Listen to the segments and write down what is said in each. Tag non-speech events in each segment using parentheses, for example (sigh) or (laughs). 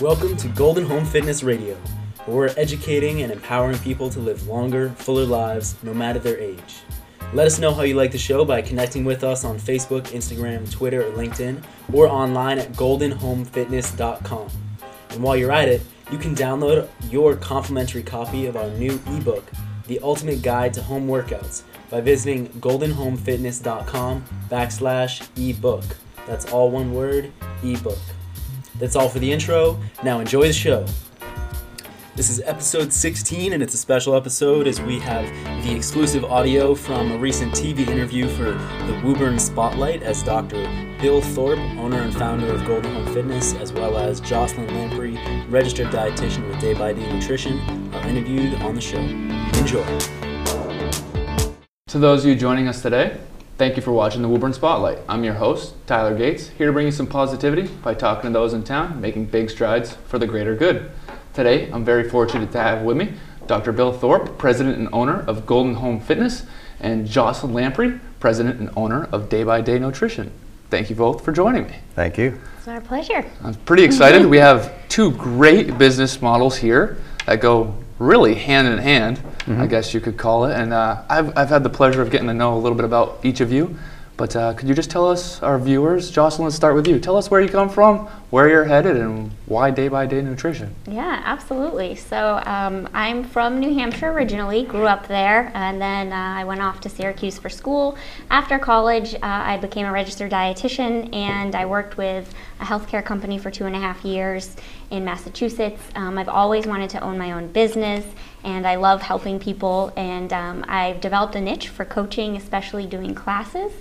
Welcome to Golden Home Fitness Radio, where we're educating and empowering people to live longer, fuller lives, no matter their age. Let us know how you like the show by connecting with us on Facebook, Instagram, Twitter, or LinkedIn, or online at goldenhomefitness.com. And while you're at it, you can download your complimentary copy of our new ebook, The Ultimate Guide to Home Workouts, by visiting goldenhomefitness.com backslash ebook. That's all one word, ebook. That's all for the intro. Now enjoy the show. This is episode 16, and it's a special episode as we have the exclusive audio from a recent TV interview for the Woburn Spotlight as Dr. Bill Thorpe, owner and founder of Golden Home Fitness, as well as Jocelyn Lamprey, registered dietitian with Day by Day Nutrition, are interviewed on the show. Enjoy. To those of you joining us today, thank you for watching the Woburn Spotlight. I'm your host, Tyler Gates, here to bring you some positivity by talking to those in town making big strides for the greater good. Today, I'm very fortunate to have with me Dr. Bill Thorpe, president and owner of Golden Home Fitness, and Jocelyn Lamprey, president and owner of Day by Day Nutrition. Thank you both for joining me. Thank you. It's our pleasure. I'm pretty excited. (laughs) we have two great business models here that go really hand in hand, I guess you could call it. And uh, I've, I've had the pleasure of getting to know a little bit about each of you. But uh, could you just tell us, our viewers, Jocelyn, let's start with you. Tell us where you come from, where you're headed, and why Day by Day Nutrition. Yeah, absolutely. So um, I'm from New Hampshire originally, grew up there, and then uh, I went off to Syracuse for school. After college, uh, I became a registered dietitian, and I worked with a healthcare company for two and a half years in Massachusetts. Um, I've always wanted to own my own business, and I love helping people. And um, I've developed a niche for coaching, especially doing classes.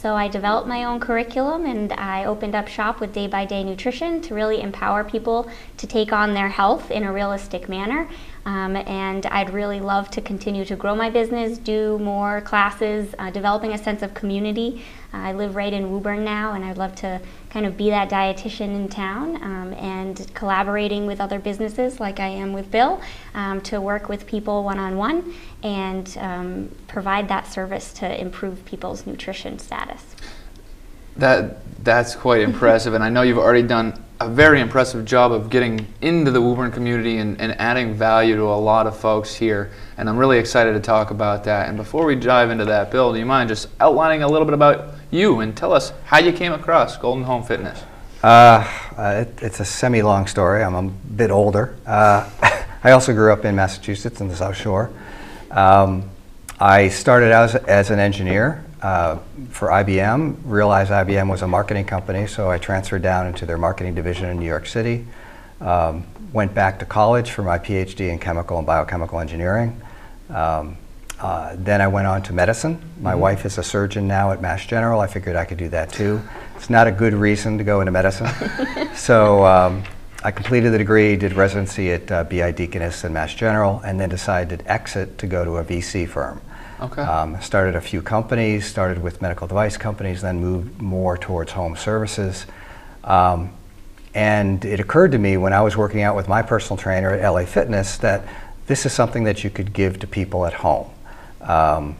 So I developed my own curriculum and I opened up shop with Day by Day Nutrition to really empower people to take on their health in a realistic manner. Um, and I'd really love to continue to grow my business, do more classes, uh, developing a sense of community. I live right in Woburn now, and I'd love to kind of be that dietitian in town um, and collaborating with other businesses like I am with Bill um, to work with people one on one and um, provide that service to improve people's nutrition status. That that's quite impressive, and I know you've already done a very impressive job of getting into the Woburn community and, and adding value to a lot of folks here. And I'm really excited to talk about that. And before we dive into that, Bill, do you mind just outlining a little bit about you and tell us how you came across Golden Home Fitness? Uh, uh, it, it's a semi-long story. I'm a bit older. Uh, (laughs) I also grew up in Massachusetts in the South Shore. Um, I started out as, as an engineer uh, for IBM, realized IBM was a marketing company, so I transferred down into their marketing division in New York City. Um, went back to college for my PhD in chemical and biochemical engineering. Um, uh, then I went on to medicine. My wife is a surgeon now at Mass General. I figured I could do that too. It's not a good reason to go into medicine. (laughs) so um, I completed the degree, did residency at uh, BI Deaconess and Mass General, and then decided to exit to go to a VC firm. Okay. Um, started a few companies, started with medical device companies, then moved more towards home services. Um, and it occurred to me when I was working out with my personal trainer at LA Fitness that this is something that you could give to people at home. Um,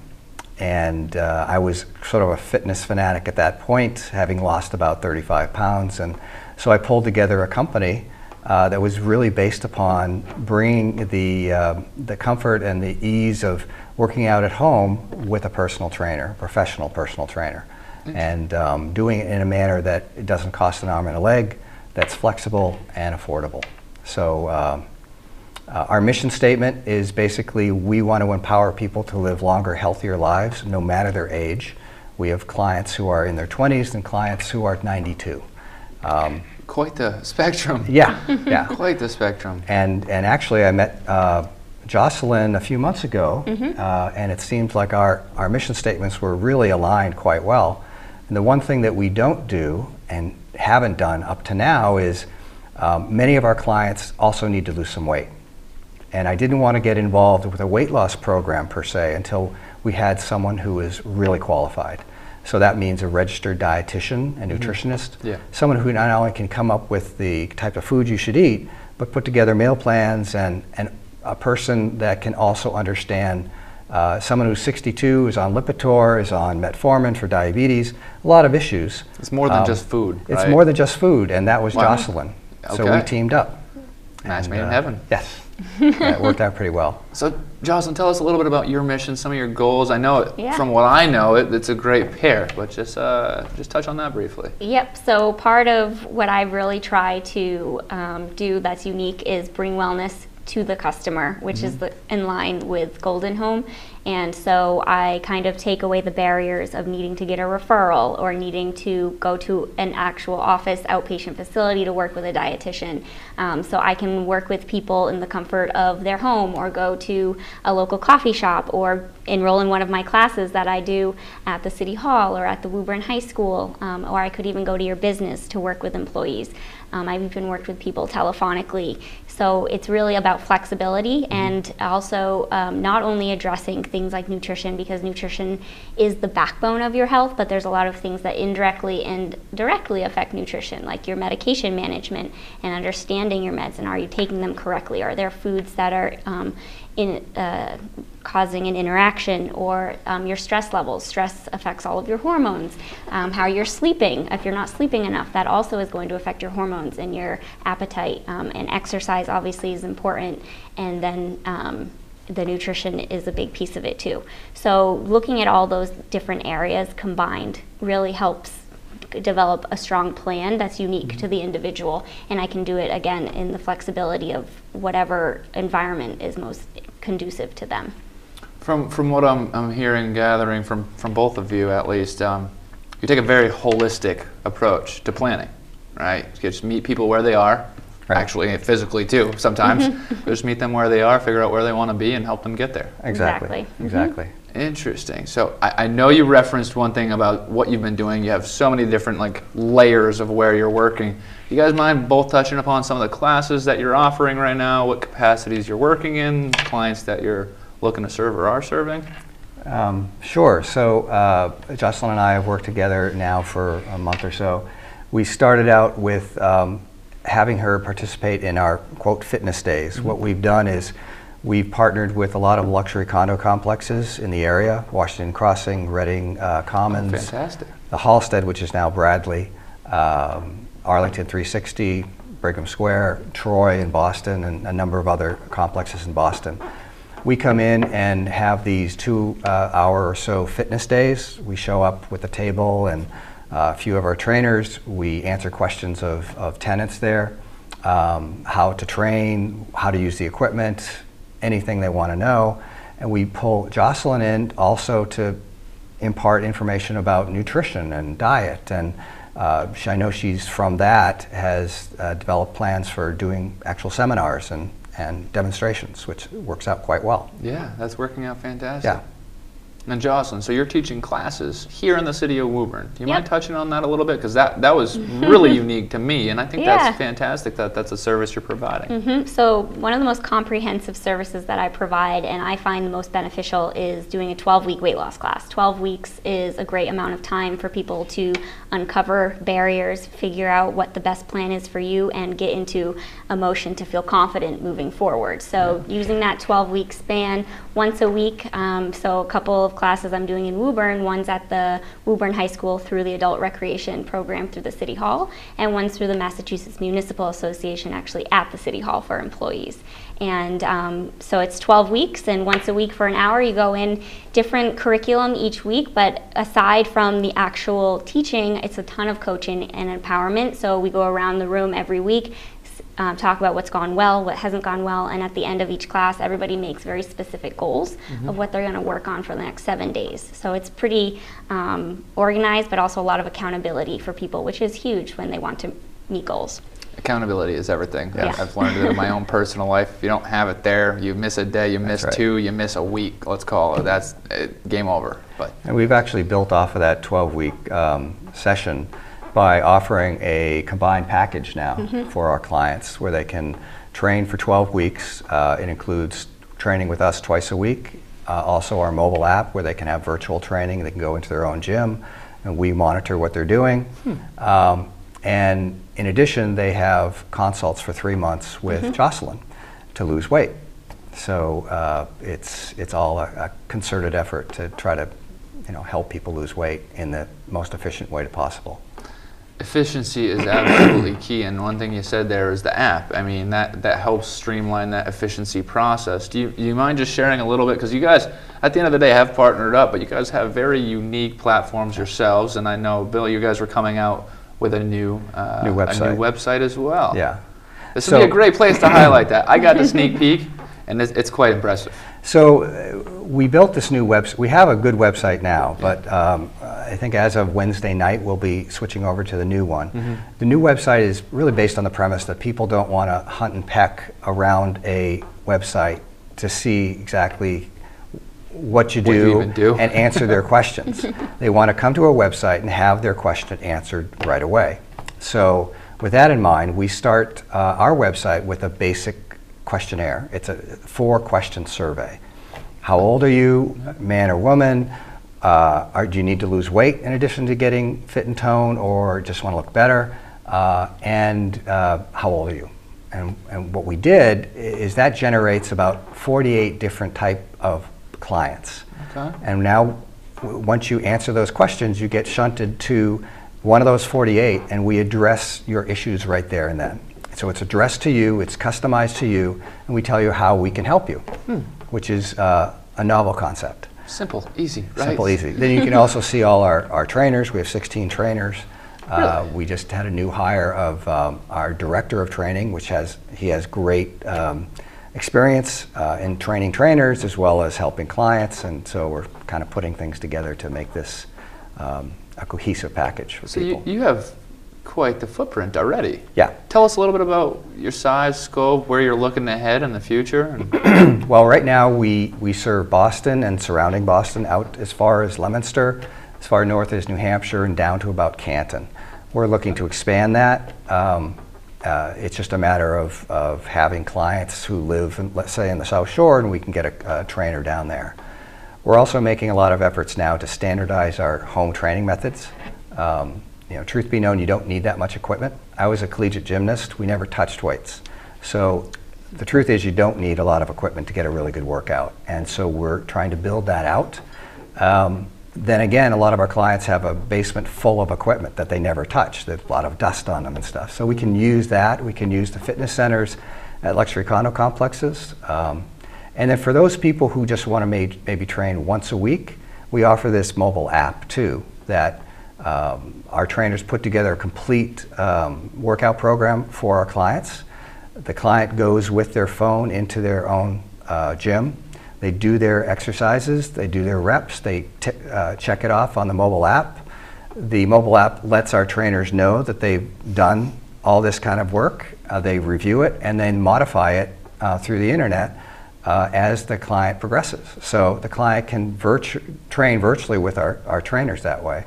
and uh, I was sort of a fitness fanatic at that point, having lost about 35 pounds. And so I pulled together a company uh, that was really based upon bringing the, uh, the comfort and the ease of working out at home with a personal trainer, professional personal trainer, and um, doing it in a manner that it doesn't cost an arm and a leg, that's flexible and affordable. So um, uh, our mission statement is basically we want to empower people to live longer, healthier lives, no matter their age. We have clients who are in their 20s and clients who are 92. Um, Quite the (laughs) spectrum. yeah, yeah. (laughs) Quite the spectrum. And, and actually, I met uh, Jocelyn a few months ago, uh, and it seemed like our, our mission statements were really aligned quite well. And the one thing that we don't do and haven't done up to now is um, many of our clients also need to lose some weight. And I didn't want to get involved with a weight loss program per se until we had someone who was really qualified. So that means a registered dietitian and nutritionist, Yeah. someone who not only can come up with the type of food you should eat, but put together meal plans and, and a person that can also understand uh, someone who's 62 is on Lipitor, is on metformin for diabetes, a lot of issues. It's more than Um, just food. It's right? more than just food, and that was Wow. Jocelyn. So we teamed up. Match And, made in uh, heaven. Yes. (laughs) Yeah, it worked out pretty well. So, Jocelyn, tell us a little bit about your mission, some of your goals. I know, it, Yeah. from what I know, it, it's a great pair, but just uh, just touch on that briefly. Yep. So part of what I really try to um, do that's unique is bring wellness to the customer, which is the, in line with Golden Home. And so I kind of take away the barriers of needing to get a referral or needing to go to an actual office outpatient facility to work with a dietitian. Um, so I can work with people in the comfort of their home or go to a local coffee shop or enroll in one of my classes that I do at the City Hall or at the Woburn High School, um, or I could even go to your business to work with employees. Um, I've even worked with people telephonically. So it's really about flexibility and also um, not only addressing things like nutrition, because nutrition is the backbone of your health, but there's a lot of things that indirectly and directly affect nutrition, like your medication management and understanding your meds and are you taking them correctly? Are there foods that are um, in, uh, causing an interaction or um, your stress levels. Stress affects all of your hormones. Um, how you're sleeping. If you're not sleeping enough, that also is going to affect your hormones and your appetite. Um, and exercise obviously is important. And then um, the nutrition is a big piece of it too. So looking at all those different areas combined really helps develop a strong plan that's unique to the individual and i can do it again in the flexibility of whatever environment is most conducive to them From from what I'm, I'm hearing, gathering from from both of you at least, um, you take a very holistic approach to planning, right? You just meet people where they are, Right. actually physically too. Sometimes (laughs) just meet them where they are, figure out where they want to be, and help them get there. Exactly. Exactly. Mhm. Exactly. Interesting. So I, I know you referenced one thing about what you've been doing. You have so many different like layers of where you're working. You guys mind both touching upon some of the classes that you're offering right now, what capacities you're working in, clients that you're looking to serve or are serving? Um, Sure. So uh, Jocelyn and I have worked together now for a month or so. We started out with um, having her participate in our quote fitness days. What we've done is we've partnered with a lot of luxury condo complexes in the area, Washington Crossing, Reading uh, Commons, Fantastic. the Halstead, which is now Bradley, um, Arlington 360, Brigham Square, Troy in Boston, and a number of other complexes in Boston. We come in and have these two uh, hour or so fitness days. We show up with a table and a few of our trainers. We answer questions of, of tenants there, um, how to train, how to use the equipment, anything they want to know. And we pull Jocelyn in also to impart information about nutrition and diet. And uh, I know she's from that, has uh, developed plans for doing actual seminars and, and demonstrations, which works out quite well. Yeah, that's working out fantastic. Yeah. And Jocelyn, so you're teaching classes here in the city of Woburn. Do you mind Yep. touching on that a little bit? Because that, that was (laughs) really unique to me, and I think Yeah. that's fantastic that that's a service you're providing. hmm So one of the most comprehensive services that I provide and I find the most beneficial is doing a 12-week weight loss class. 12 weeks is a great amount of time for people to uncover barriers, figure out what the best plan is for you, and get into a motion to feel confident moving forward. So using that 12-week span once a week. Um, so a couple of classes I'm doing in Woburn. One's at the Woburn High School through the Adult Recreation Program through the City Hall, and one's through the Massachusetts Municipal Association, actually at the City Hall for employees. And um, so it's 12 weeks, and once a week for an hour, you go in different curriculum each week. But aside from the actual teaching, it's a ton of coaching and empowerment. So we go around the room every week, um, talk about what's gone well, what hasn't gone well, and at the end of each class, everybody makes very specific goals of what they're going to work on for the next seven days. So it's pretty um, organized, but also a lot of accountability for people, which is huge when they want to meet goals. Accountability is everything. Yeah. I've learned it in my own (laughs) personal life. If you don't have it there, you miss a day, you miss right. two, you miss a week. Let's call it. That's uh, game over. But And we've actually built off of that 12-week um, session by offering a combined package now for our clients where they can train for 12 weeks. Uh, It includes training with us twice a week, uh, also our mobile app where they can have virtual training. They can go into their own gym and we monitor what they're doing. Um, And in addition, they have consults for three months with Jocelyn to lose weight. So uh, it's, it's all a, a concerted effort to try to you know, help people lose weight in the most efficient way possible. Efficiency is absolutely key. And one thing you said there is the app. I mean, that, that helps streamline that efficiency process. Do you, do you mind just sharing a little bit? Because you guys, at the end of the day, have partnered up, but you guys have very unique platforms yourselves. And I know, Bill, you guys were coming out with a new, uh, New A website. new website as well. Yeah. This So- would be a great place to highlight that. I got the (laughs) sneak peek, and it's, it's quite impressive. So uh, we built this new website. We have a good website now, but um, I think as of Wednesday night, we'll be switching over to the new one. The new website is really based on the premise that people don't want to hunt and peck around a website to see exactly what you What you do, even do. and answer their (laughs) questions. they want to come to a website and have their question answered right away. So with that in mind, we start uh, our website with a basic questionnaire. It's a four question survey. How old are you, man or woman? Uh, are, do you need to lose weight in addition to getting fit and tone or just want to look better? Uh, and uh, how old are you? And, and what we did is that generates about 48 different type of clients. Okay. And now, w- once you answer those questions, you get shunted to one of those 48, and we address your issues right there and then. So it's addressed to you, it's customized to you, and we tell you how we can help you, which is uh, a novel concept. Simple, easy, right? Simple, easy. Then you can also see all our, our trainers. We have 16 trainers. Uh, we just had a new hire of um, our director of training, which has he has great um, experience uh, in training trainers as well as helping clients, and so we're kind of putting things together to make this um, a cohesive package for So people. you, you have quite the footprint already. yeah. Tell us a little bit about your size, scope, where you're looking ahead in the future. And (clears throat) Well, right now we, we serve Boston and surrounding Boston out as far as Leominster, as far north as New Hampshire, and down to about Canton. We're looking to expand that. Um, uh, it's just a matter of, of having clients who live, in, let's say, in the South Shore, and we can get a, a trainer down there. We're also making a lot of efforts now to standardize our home training methods. Um, you know, truth be known, you don't need that much equipment. I was a collegiate gymnast. We never touched weights. So the truth is you don't need a lot of equipment to get a really good workout. And so we're trying to build that out. Um, then again, a lot of our clients have a basement full of equipment that they never touch. There's a lot of dust on them and stuff. So we can use that. We can use the fitness centers at luxury condo complexes. Um, and then for those people who just want to may, maybe train once a week, we offer this mobile app too that um, our trainers put together a complete um, workout program for our clients. The client goes with their phone into their own uh, gym. They do their exercises, they do their reps, they uh, check it off on the mobile app. The mobile app lets our trainers know that they've done all this kind of work. Uh, they review it and then modify it uh, through the internet uh, as the client progresses. So the client can virtu- train virtually with our, our trainers that way.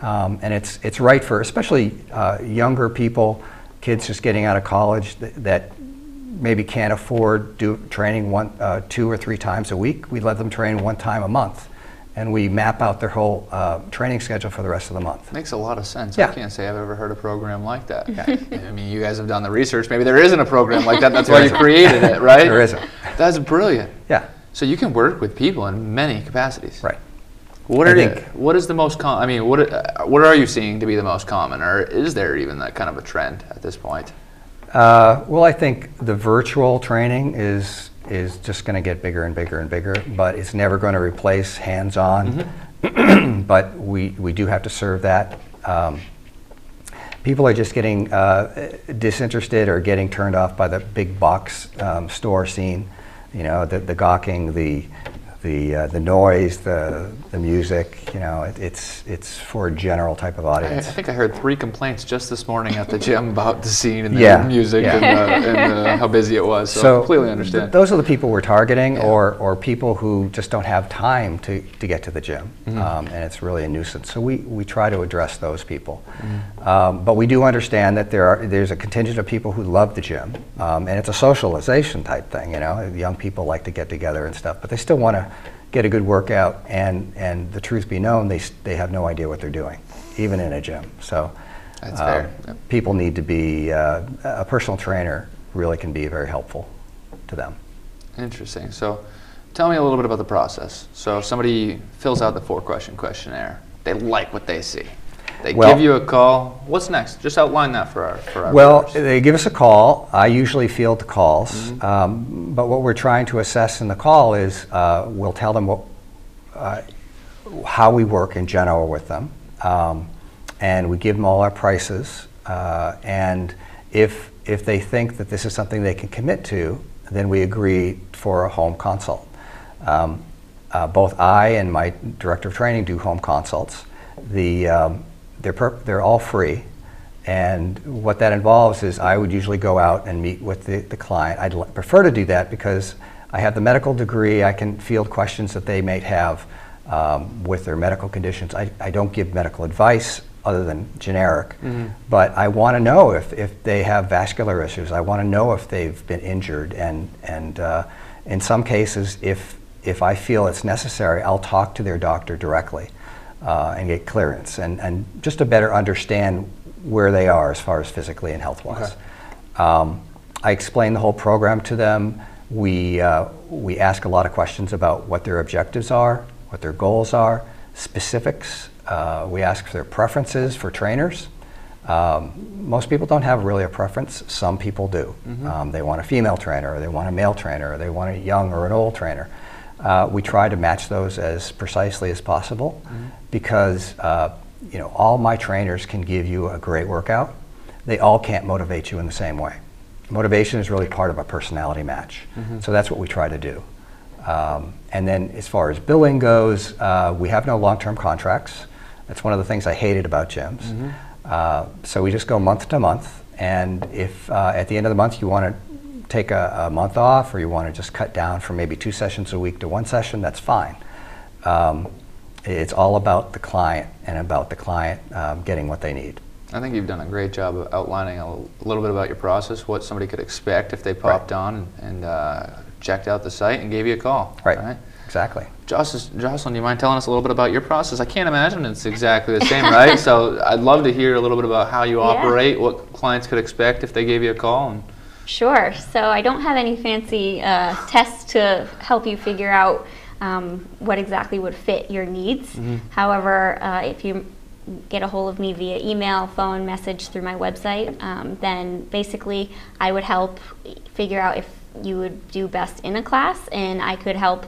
Um, and it's, it's right for especially uh, younger people, kids just getting out of college th- that maybe can't afford do training one, uh, two or three times a week. We let them train one time a month. And we map out their whole uh, training schedule for the rest of the month. makes a lot of sense. Yeah. I can't say I've ever heard a program like that. Yeah. (laughs) I mean, you guys have done the research. Maybe there isn't a program like that. That's why you created it, right? There isn't. That's brilliant. Yeah, So you can work with people in many capacities. right. What are think- what is the most common? I mean, what uh, what are you seeing to be the most common, or is there even that kind of a trend at this point? Uh, well, I think the virtual training is is just going to get bigger and bigger and bigger, but it's never going to replace hands-on. (clears throat) but we we do have to serve that. Um, people are just getting uh, disinterested or getting turned off by the big box um, store scene. You know, the, the gawking, the the uh, the noise, the the music. You know, it, it's it's for a general type of I, I think I heard three complaints just this morning at the gym about the scene and the Yeah, music yeah. and, uh, and uh, (laughs) how busy it was. So, I completely understand. th- those are the people we're targeting, Yeah. or, or people who just don't have time to, to get to the gym, Mm-hmm. um, and it's really a nuisance. So we, we try to address those people. Mm-hmm. Um, but we do understand that there are there's a contingent of people who love the gym, um, and it's a socialization type thing. You know, young people like to get together and stuff, but they still want to get a good workout. And, and the truth be known, they they have no idea what they're doing, even in a gym. So. That's um, fair. Yep. People need to be uh, a personal trainer. Really can be very helpful to them. Interesting. So, tell me a little bit about the process. So, if somebody fills out the four question questionnaire, they like what they see. They Well- give you a call. What's next? Just outline that for our for our Well, viewers. they give us a call. I usually field the calls. Um, but what we're trying to assess in the call is uh, we'll tell them what, uh, how we work in general with them. Um, and we give them all our prices. Uh, and if, if they think that this is something they can commit to, then we agree for a home consult. Um, uh, both I and my director of training do home consults. The, um, they're, they're all free. And what that involves is I would usually go out and meet with the, the client. I'd prefer to do that because I have the medical degree. I can field questions that they may have um, with their medical conditions. I, I don't give medical advice other than generic, but I want to know if, if they have vascular issues. I want to know if they've been injured. And, and uh, in some cases, if, if I feel it's necessary, I'll talk to their doctor directly uh, and get clearance and, and just to better understand where they are as far as physically and health wise. Um, I explain the whole program to them. We, uh, we ask a lot of questions about what their objectives are, what their goals are, specifics. Uh, we ask for their preferences for trainers. Um, most people don't have really a preference. Some people do. Um, they want a female trainer, or they want a male trainer, or they want a young or an old trainer. Uh, we try to match those as precisely as possible because uh, you know all my trainers can give you a great workout. They all can't motivate you in the same way. Motivation is really part of a personality match. So that's what we try to do. Um, and then as far as billing goes, uh, we have no long-term contracts. That's one of the things I hated about gyms. Uh, so we just go month to month. And if uh, at the end of the month you want to take a, a month off or you want to just cut down from maybe two sessions a week to one session, that's fine. Um, it's all about the client and about the client um, getting what they need. I think you've done a great job of outlining a little bit about your process, what somebody could expect if they popped on and, and uh, checked out the site and gave you a call. Right. Exactly. Joss- Jocelyn, do you mind telling us a little bit about your process? I can't imagine it's exactly the same, right? (laughs) So I'd love to hear a little bit about how you Yeah. operate, what clients could expect if they gave you a call. And Sure. So I don't have any fancy uh, tests to help you figure out um, what exactly would fit your needs. However, uh, if you get a hold of me via email, phone, message through my website, um, then basically I would help figure out if you would do best in a class, and I could help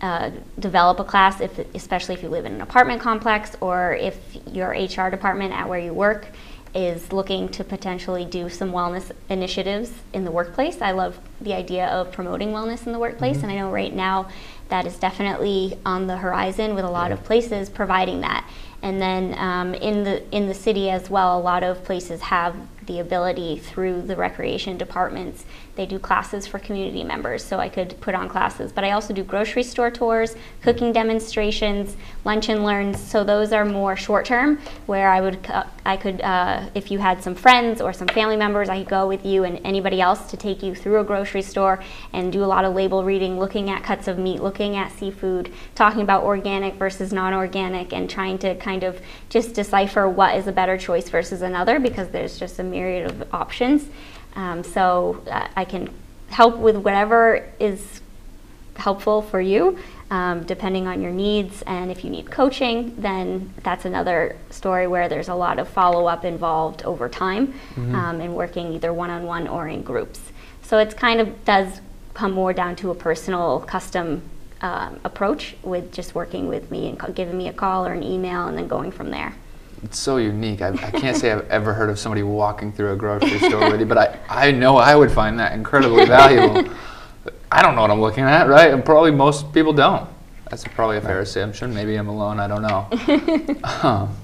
uh, develop a class, if, especially if you live in an apartment complex or if your HR department at where you work is looking to potentially do some wellness initiatives in the workplace. I love the idea of promoting wellness in the workplace, and I know right now that is definitely on the horizon with a lot of places providing that. And then um, in the in the city as well, a lot of places have the ability through the recreation departments. They do classes for community members, so I could put on classes. But I also do grocery store tours, cooking demonstrations, lunch and learns. So those are more short term, where I would co- I could uh, if you had some friends or some family members, I could go with you and anybody else to take you through a grocery store and do a lot of label reading, looking at cuts of meat, looking at seafood, talking about organic versus non-organic, and trying to kind of just decipher what is a better choice versus another because there's just a myriad of options. Um, so uh, I can help with whatever is helpful for you, um, depending on your needs. And if you need coaching, then that's another story where there's a lot of follow up involved over time um, in working either one on one or in groups. So it's kind of does come more down to a personal, custom um, approach with just working with me and giving me a call or an email and then going from there. It's so unique. I, I can't say I've ever heard of somebody walking through a grocery store with you, but I, I know I would find that incredibly valuable. I don't know what I'm looking at, right? And probably most people don't. That's probably a fair assumption. Maybe I'm alone. I don't know. (laughs) um,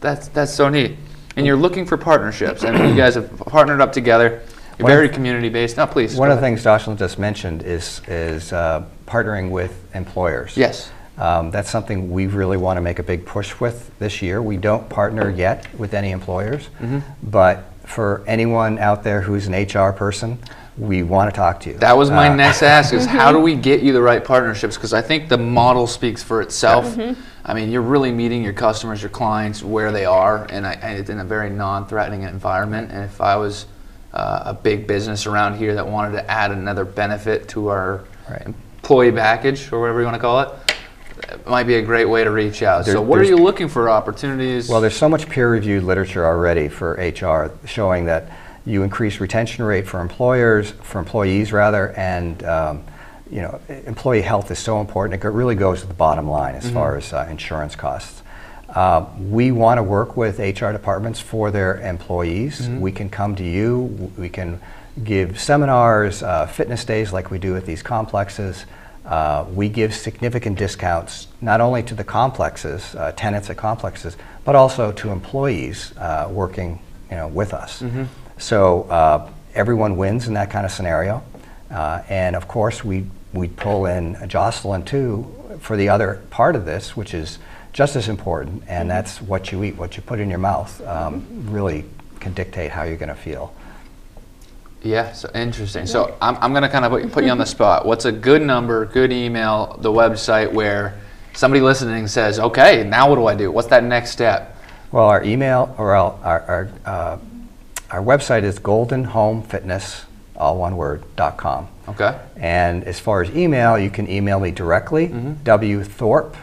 that's that's so neat. And you're looking for partnerships. I mean, you guys have partnered up together. You're One- very community based. No, please. One go of the ahead. things Jocelyn just mentioned is, is uh, partnering with employers. Yes. Um, that's something we really want to make a big push with this year. We don't partner yet with any employers, Mm-hmm. but for anyone out there who's an HR person, we want to talk to you. That was my Uh, next ask: is how (laughs) do we get you the right partnerships? Because I think the model speaks for itself. I mean, you're really meeting your customers, your clients, where they are, and, I, and it's in a very non-threatening environment. And if I was uh, a big business around here that wanted to add another benefit to our Right. employee package or whatever you want to call it, might be a great way to reach out. There- so, what are you looking for opportunities? Well, there's so much peer-reviewed literature already for HR showing that you increase retention rate for employers, for employees rather, and um, you know, employee health is so important. It really goes to the bottom line as far as uh, insurance costs. Uh, we want to work with HR departments for their employees. We can come to you. We can give seminars, uh, fitness days like we do at these complexes. Uh, we give significant discounts not only to the complexes, uh, tenants at complexes, but also to employees uh, working, you know, with us. So uh, everyone wins in that kind of scenario. Uh, and of course, we we pull in Jocelyn too for the other part of this, which is just as important, and that's what you eat, what you put in your mouth, um, really can dictate how you're going to feel. Yeah, so interesting. So I'm, I'm going to kind of put, put you on the spot. What's a good number, good email, the website where somebody listening says, okay, now what do I do? What's that next step? Well, our email or our our, our, uh, our website is goldenhomefitness, all one word, dot com. Okay. And as far as email, you can email me directly, W Thorpe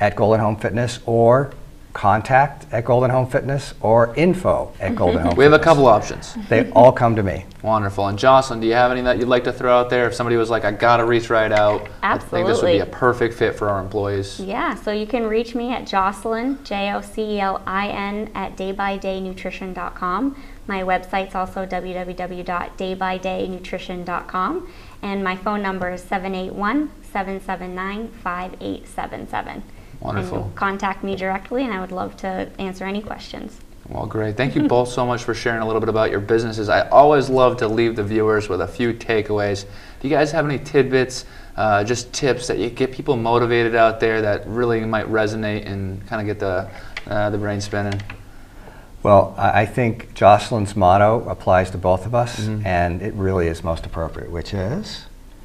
at Golden Home Fitness, or contact at Golden Home Fitness, or info at mm-hmm. Golden Home We have a Fitness. couple options. They all come to me. Wonderful. And Jocelyn, do you have any that you'd like to throw out there? If somebody was like, I got to reach right out, I think this would be a Absolutely. perfect fit for our employees. Yeah, so you can reach me at Jocelyn, J O C E L I N, at daybydaynutrition.com. My website's also www.daybydaynutrition.com. And my phone number is 781 779 5877. Wonderful. And contact me directly, and I would love to answer any questions. Well, great. Thank you (laughs) both so much for sharing a little bit about your businesses. I always love to leave the viewers with a few takeaways. Do you guys have any tidbits, uh, just tips that you get people motivated out there that really might resonate and kind of get the, uh, the brain spinning? Well, I I think Jocelyn's motto applies to both of us, and it really is most appropriate, which is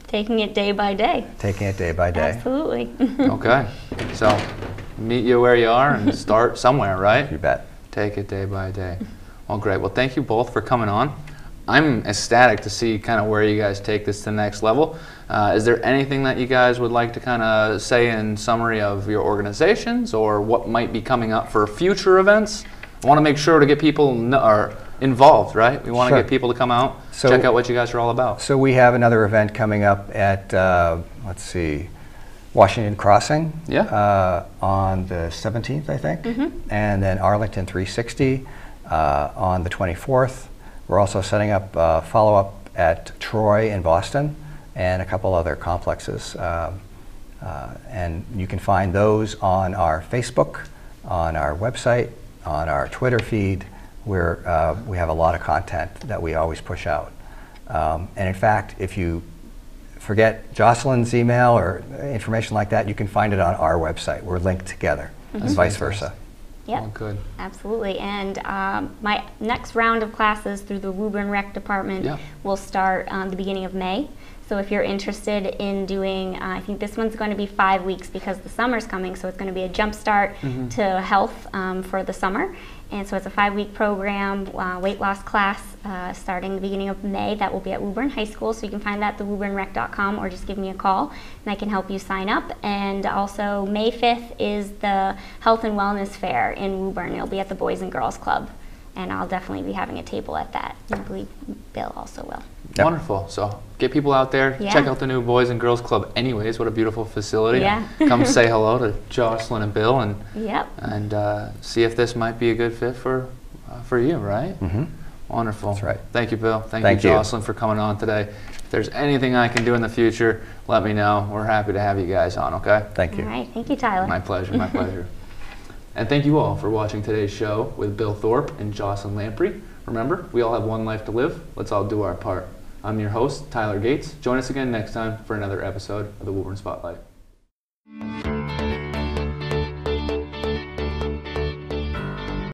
Taking it day by day. taking it day by day. Absolutely. (laughs) Okay. So meet you where you are and (laughs) start somewhere, right? You bet. Take it day by day. Well, great. Well, thank you both for coming on. I'm ecstatic to see kind of where you guys take this to the next level. Uh, is there anything that you guys would like to kind of say in summary of your organizations or what might be coming up for future events? I want to make sure to get people kn- or involved, right? We want to Sure. get people to come out, So- check out what you guys are all about. So we have another event coming up at, uh, let's see, Washington Crossing. Yeah. Uh, on the 17th, I think. And then Arlington 360 uh, on the 24th. We're also setting up uh, follow-up at Troy in Boston and a couple other complexes. Um, uh, and you can find those on our Facebook, on our website, on our Twitter feed, where uh, we have a lot of content that we always push out. Um, and in fact, if you forget Jocelyn's email or information like that, you can find it on our website. We're linked together, and vice versa. Yep. Oh, good. Absolutely. And um, my next round of classes through the Woburn Rec Department Yeah. will start um, the beginning of May. So if you're interested in doing, uh, I think this one's going to be five weeks because the summer's coming, so it's going to be a jump start to health um, for the summer. And so it's a five-week program, uh, weight loss class, uh, starting the beginning of May. That will be at Woburn High School, so you can find that at thewoburnrec.com or just give me a call, and I can help you sign up. And also, May 5th is the Health and Wellness Fair in Woburn. It'll be at the Boys and Girls Club, and I'll definitely be having a table at that. I believe Bill also will. Yep. Wonderful. So get people out there. Yeah. Check out the new Boys and Girls Club. Anyways, what a beautiful facility. Yeah. Come (laughs) say hello to Jocelyn and Bill and Yep. and uh, see if this might be a good fit for uh, for you, right? hmm Wonderful. That's right. Thank you, Bill. Thank, Thank you, you. Jocelyn, for coming on today. If there's anything I can do in the future, let me know. We're happy to have you guys on. Okay. Thank you. All right. Thank you, Tyler. My pleasure. My pleasure. (laughs) And thank you all for watching today's show with Bill Thorpe and Jocelyn Lamprey. Remember, we all have one life to live. Let's all do our part. I'm your host, Tyler Gates. Join us again next time for another episode of the Woburn Spotlight.